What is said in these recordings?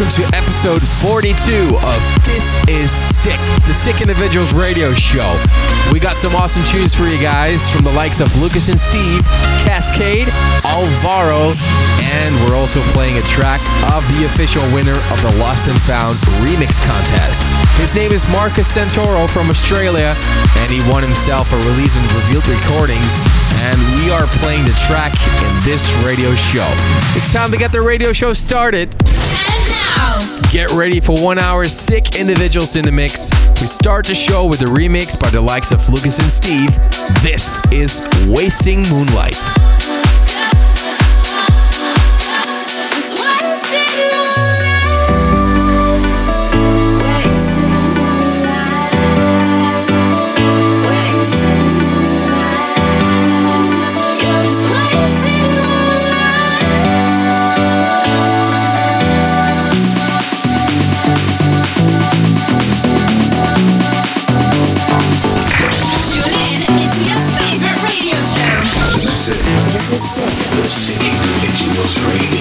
welcome to episode 42 of This Is Sick, the Sick Individuals radio show. We got some awesome tunes for you guys from the likes of Lucas and Steve, Kaskade, Alvaro, and we're also playing a track of the official winner of the Lost and Found Remix Contest. His name is Marcus Santoro from Australia, and he won himself a release and revealed recordings, and we are playing the track in this radio show. It's time to get the radio show started. Get ready for one hour sick individuals in the mix. We start the show with a remix by the likes of Lucas and Steve. This is Wasting Moonlight.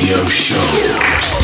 Radio Show.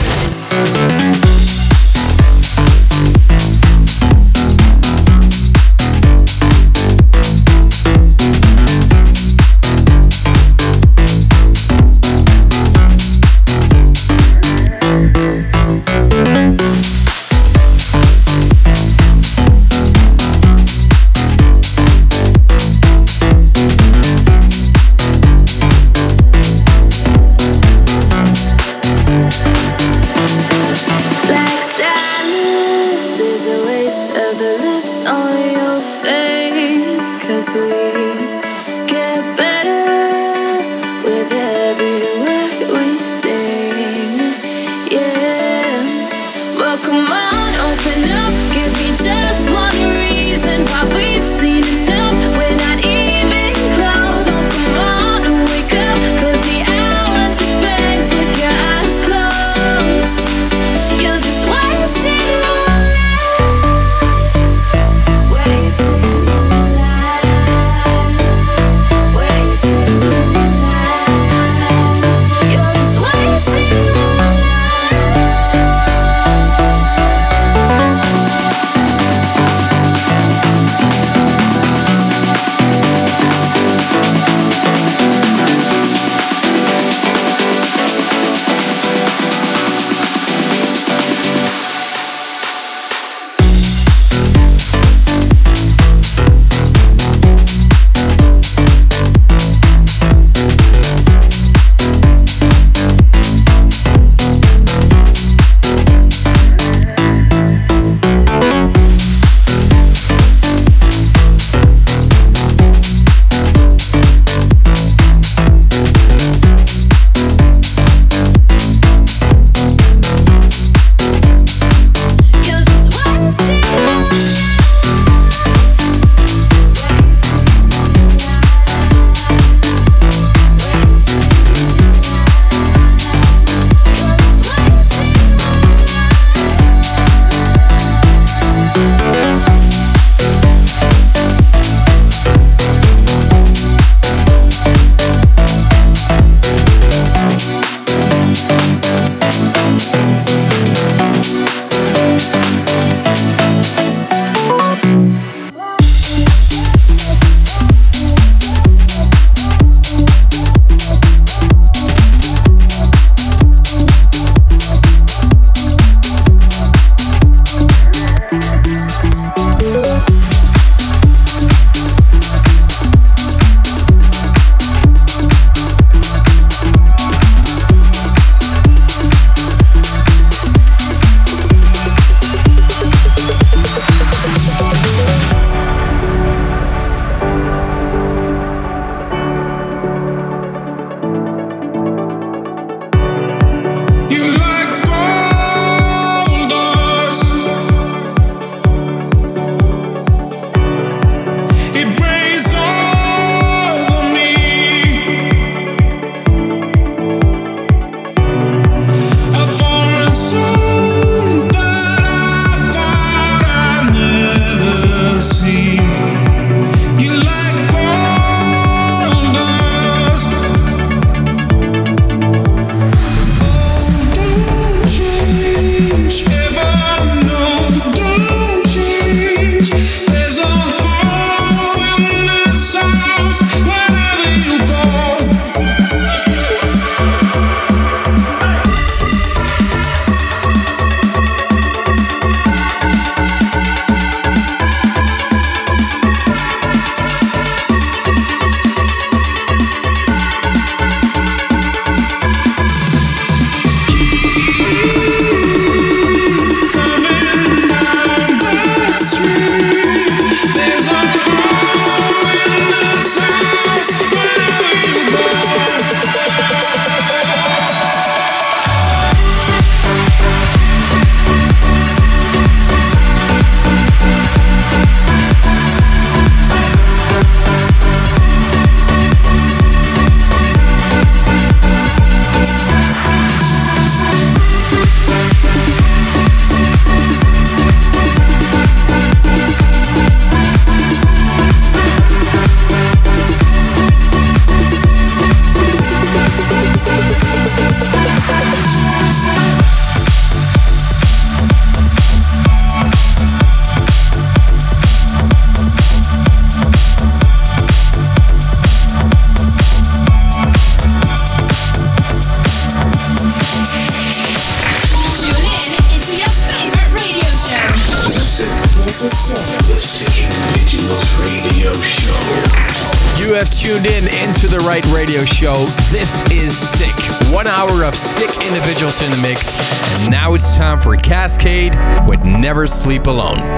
Never Sleep Alone.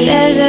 there's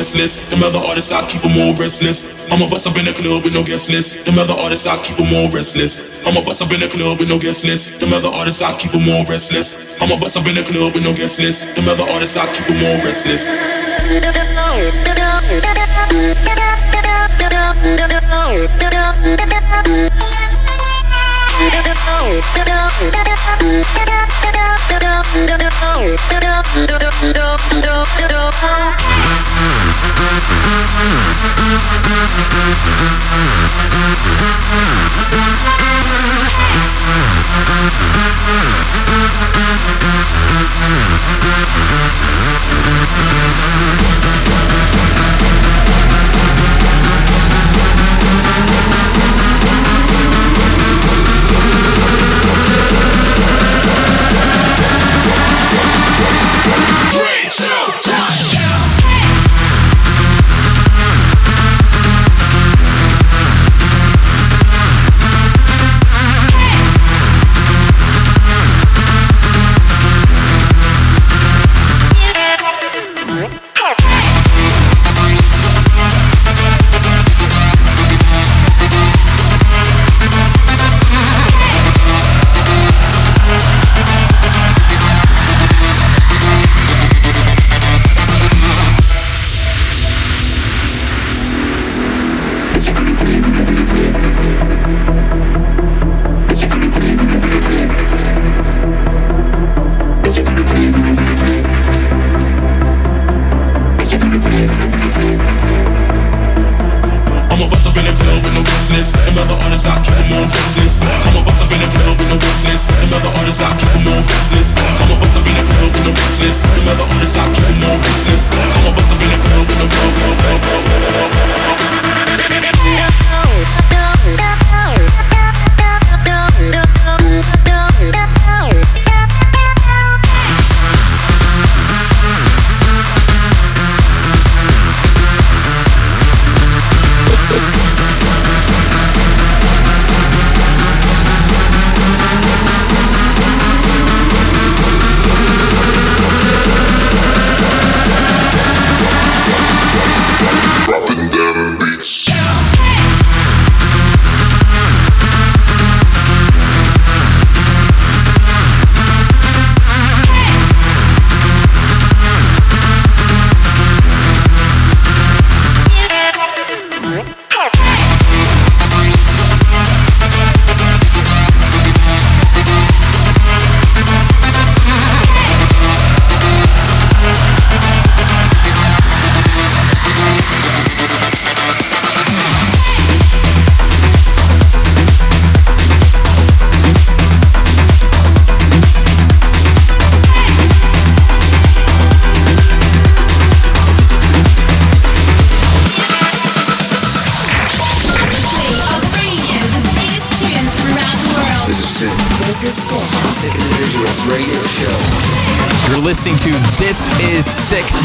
guest list. Them other artists, I keep them all restless. I'm a bust up in the club with no guest list. Them other artists, I keep them all restless. I'm a bust up in the club with no guest list. The other artists, I keep them all restless. I'm a bust up in the club with no guest list. Them other artists, I keep them all restless. We'll be.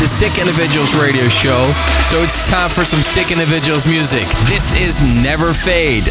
Sick Individuals radio show. So it's time for some Sick Individuals music. This is Never Fade.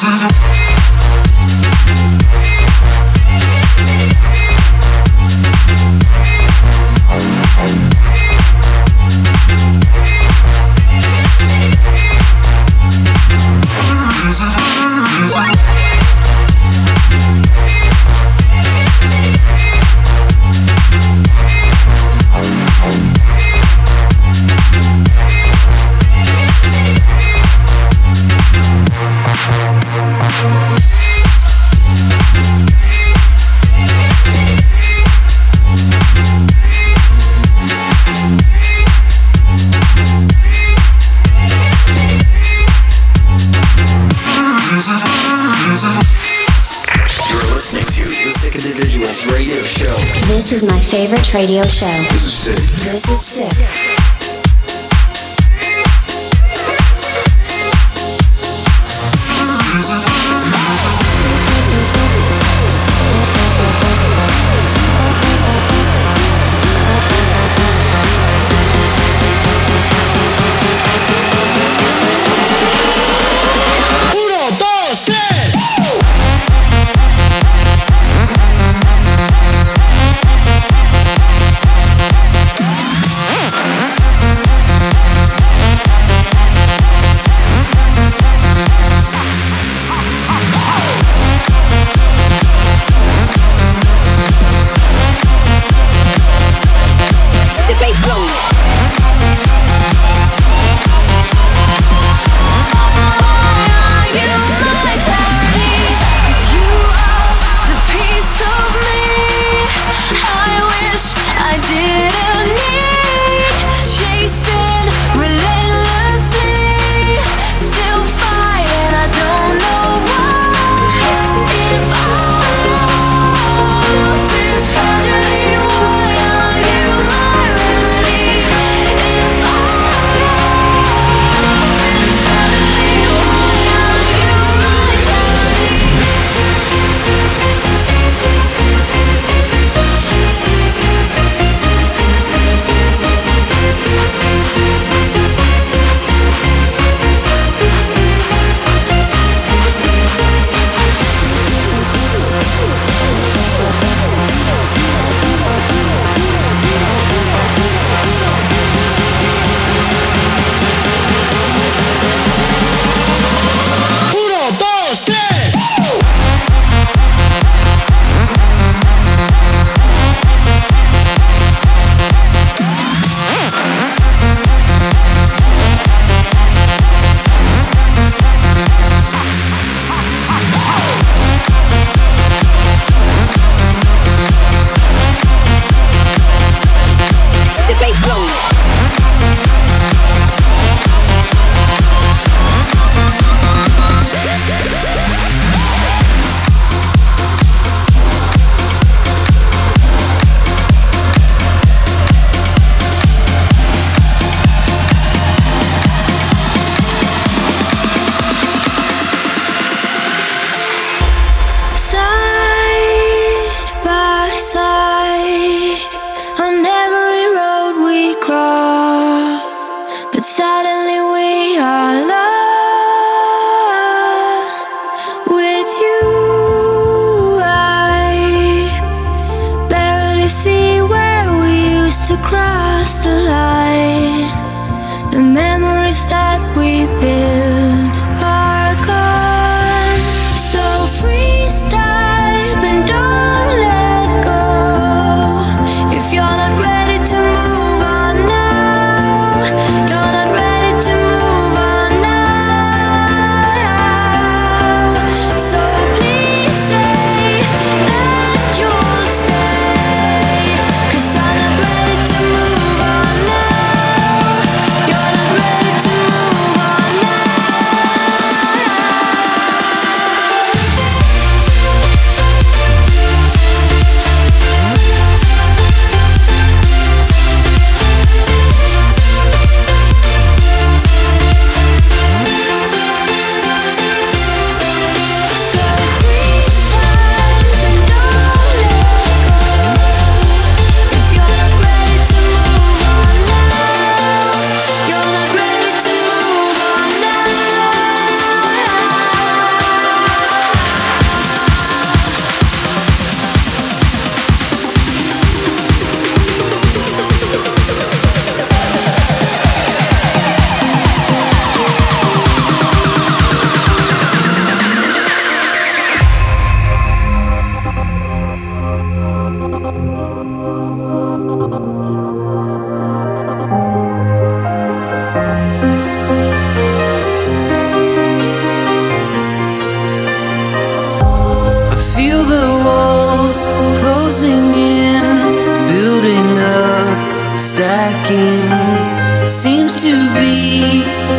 Favorite radio show. This is sick. This is sick. across the Seems to be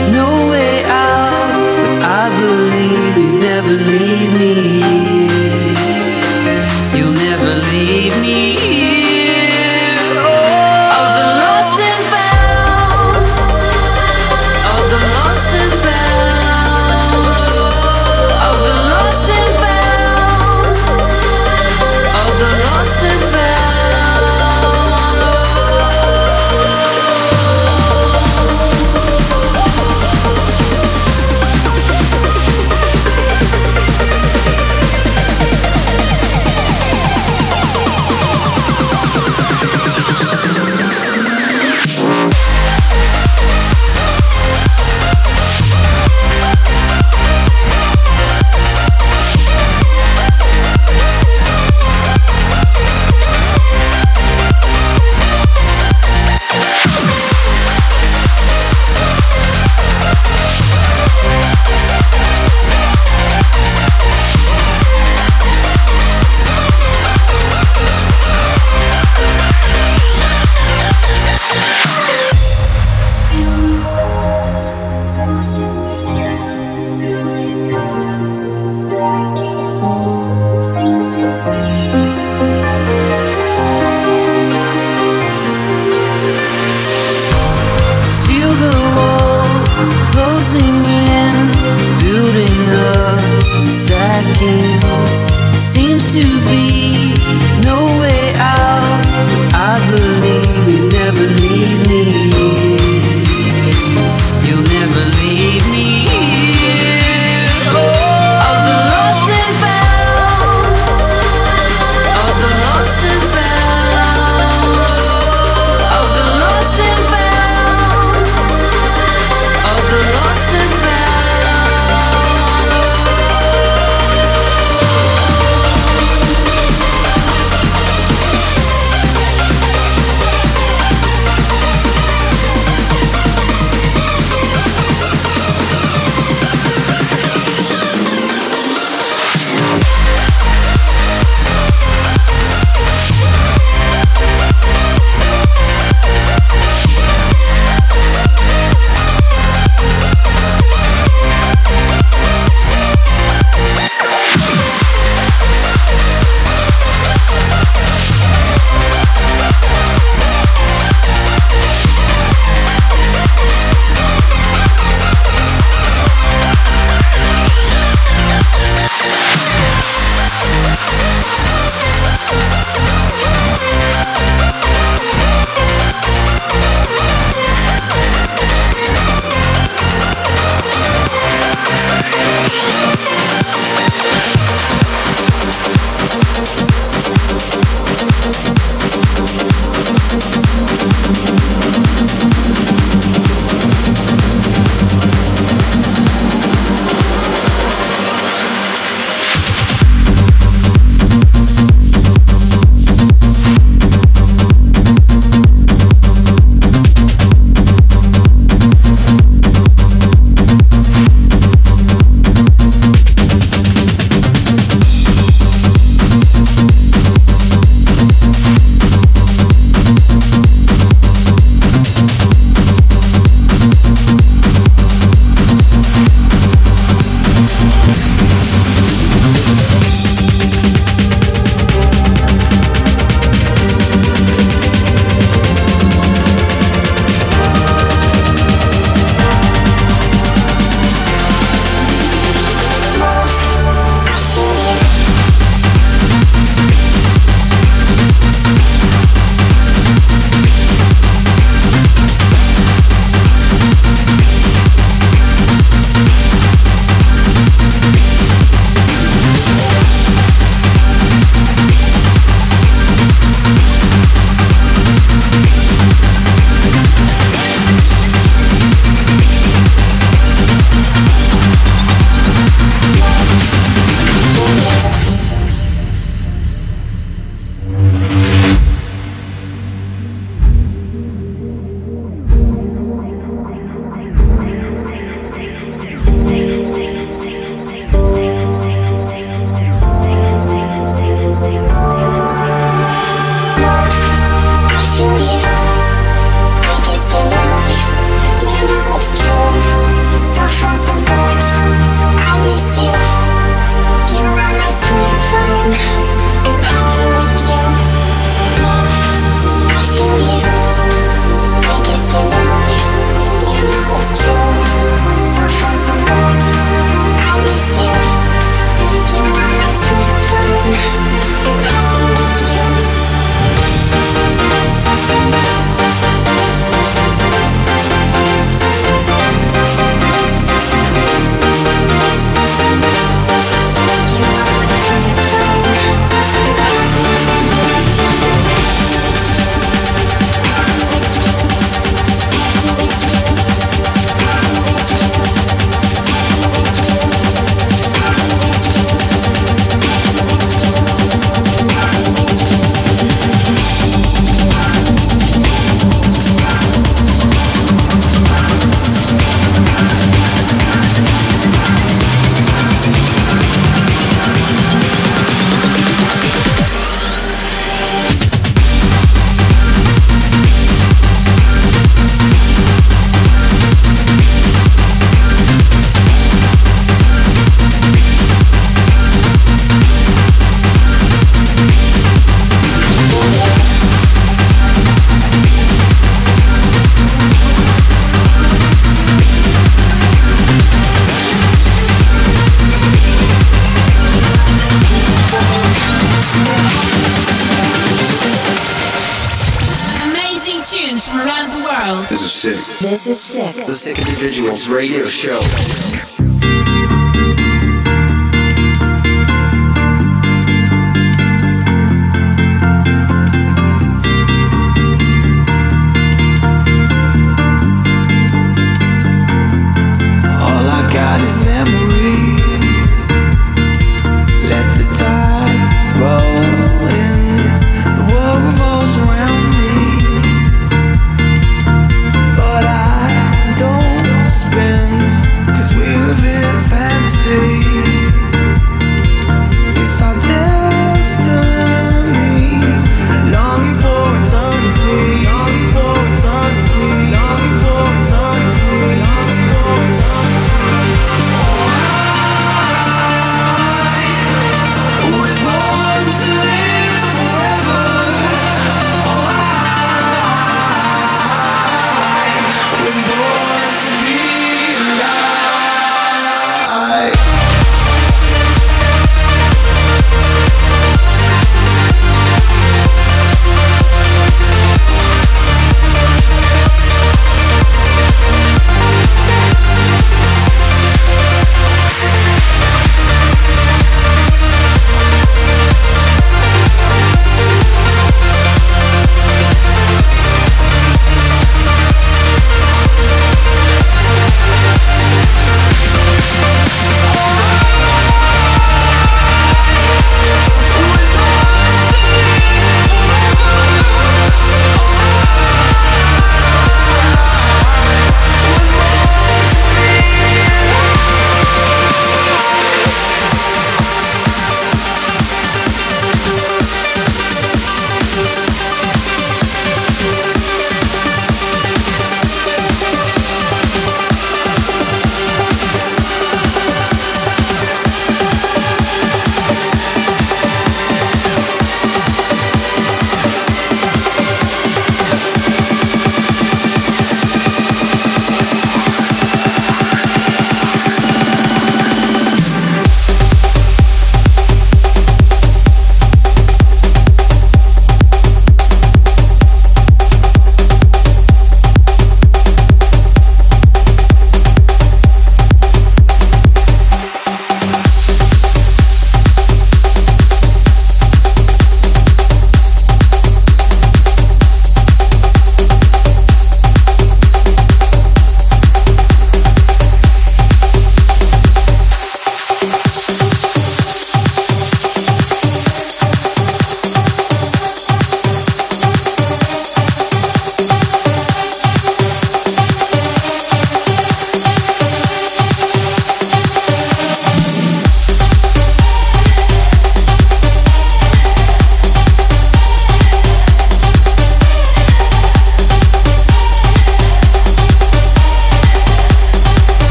Radio Show.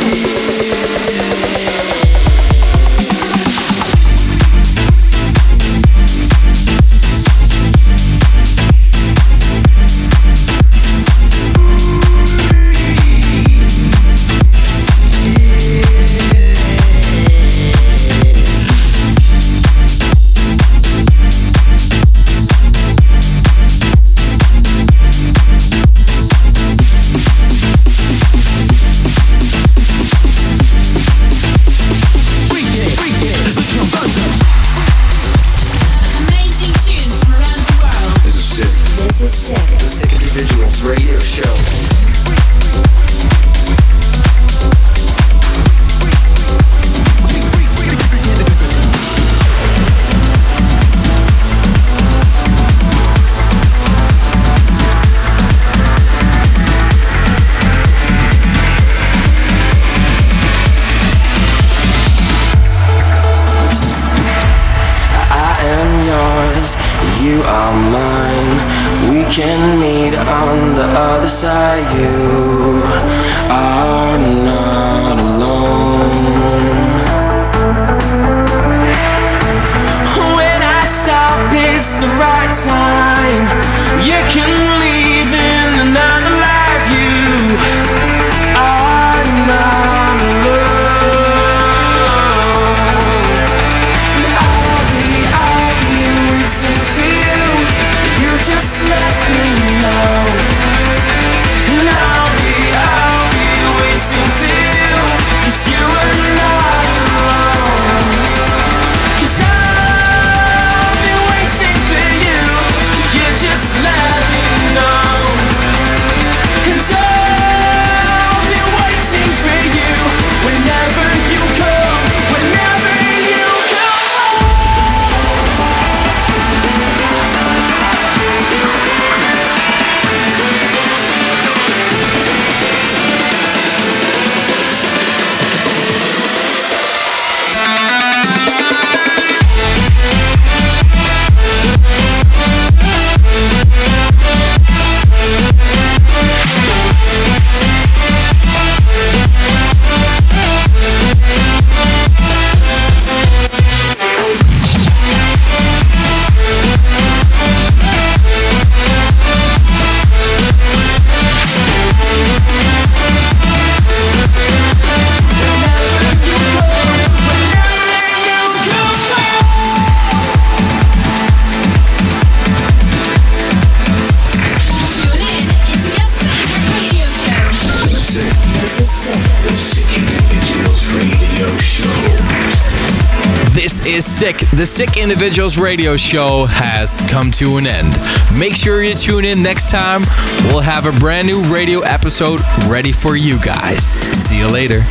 Thank The Sick Individuals radio show has come to an end. Make sure you tune in next time. We'll have a brand new radio episode ready for you guys. See you later.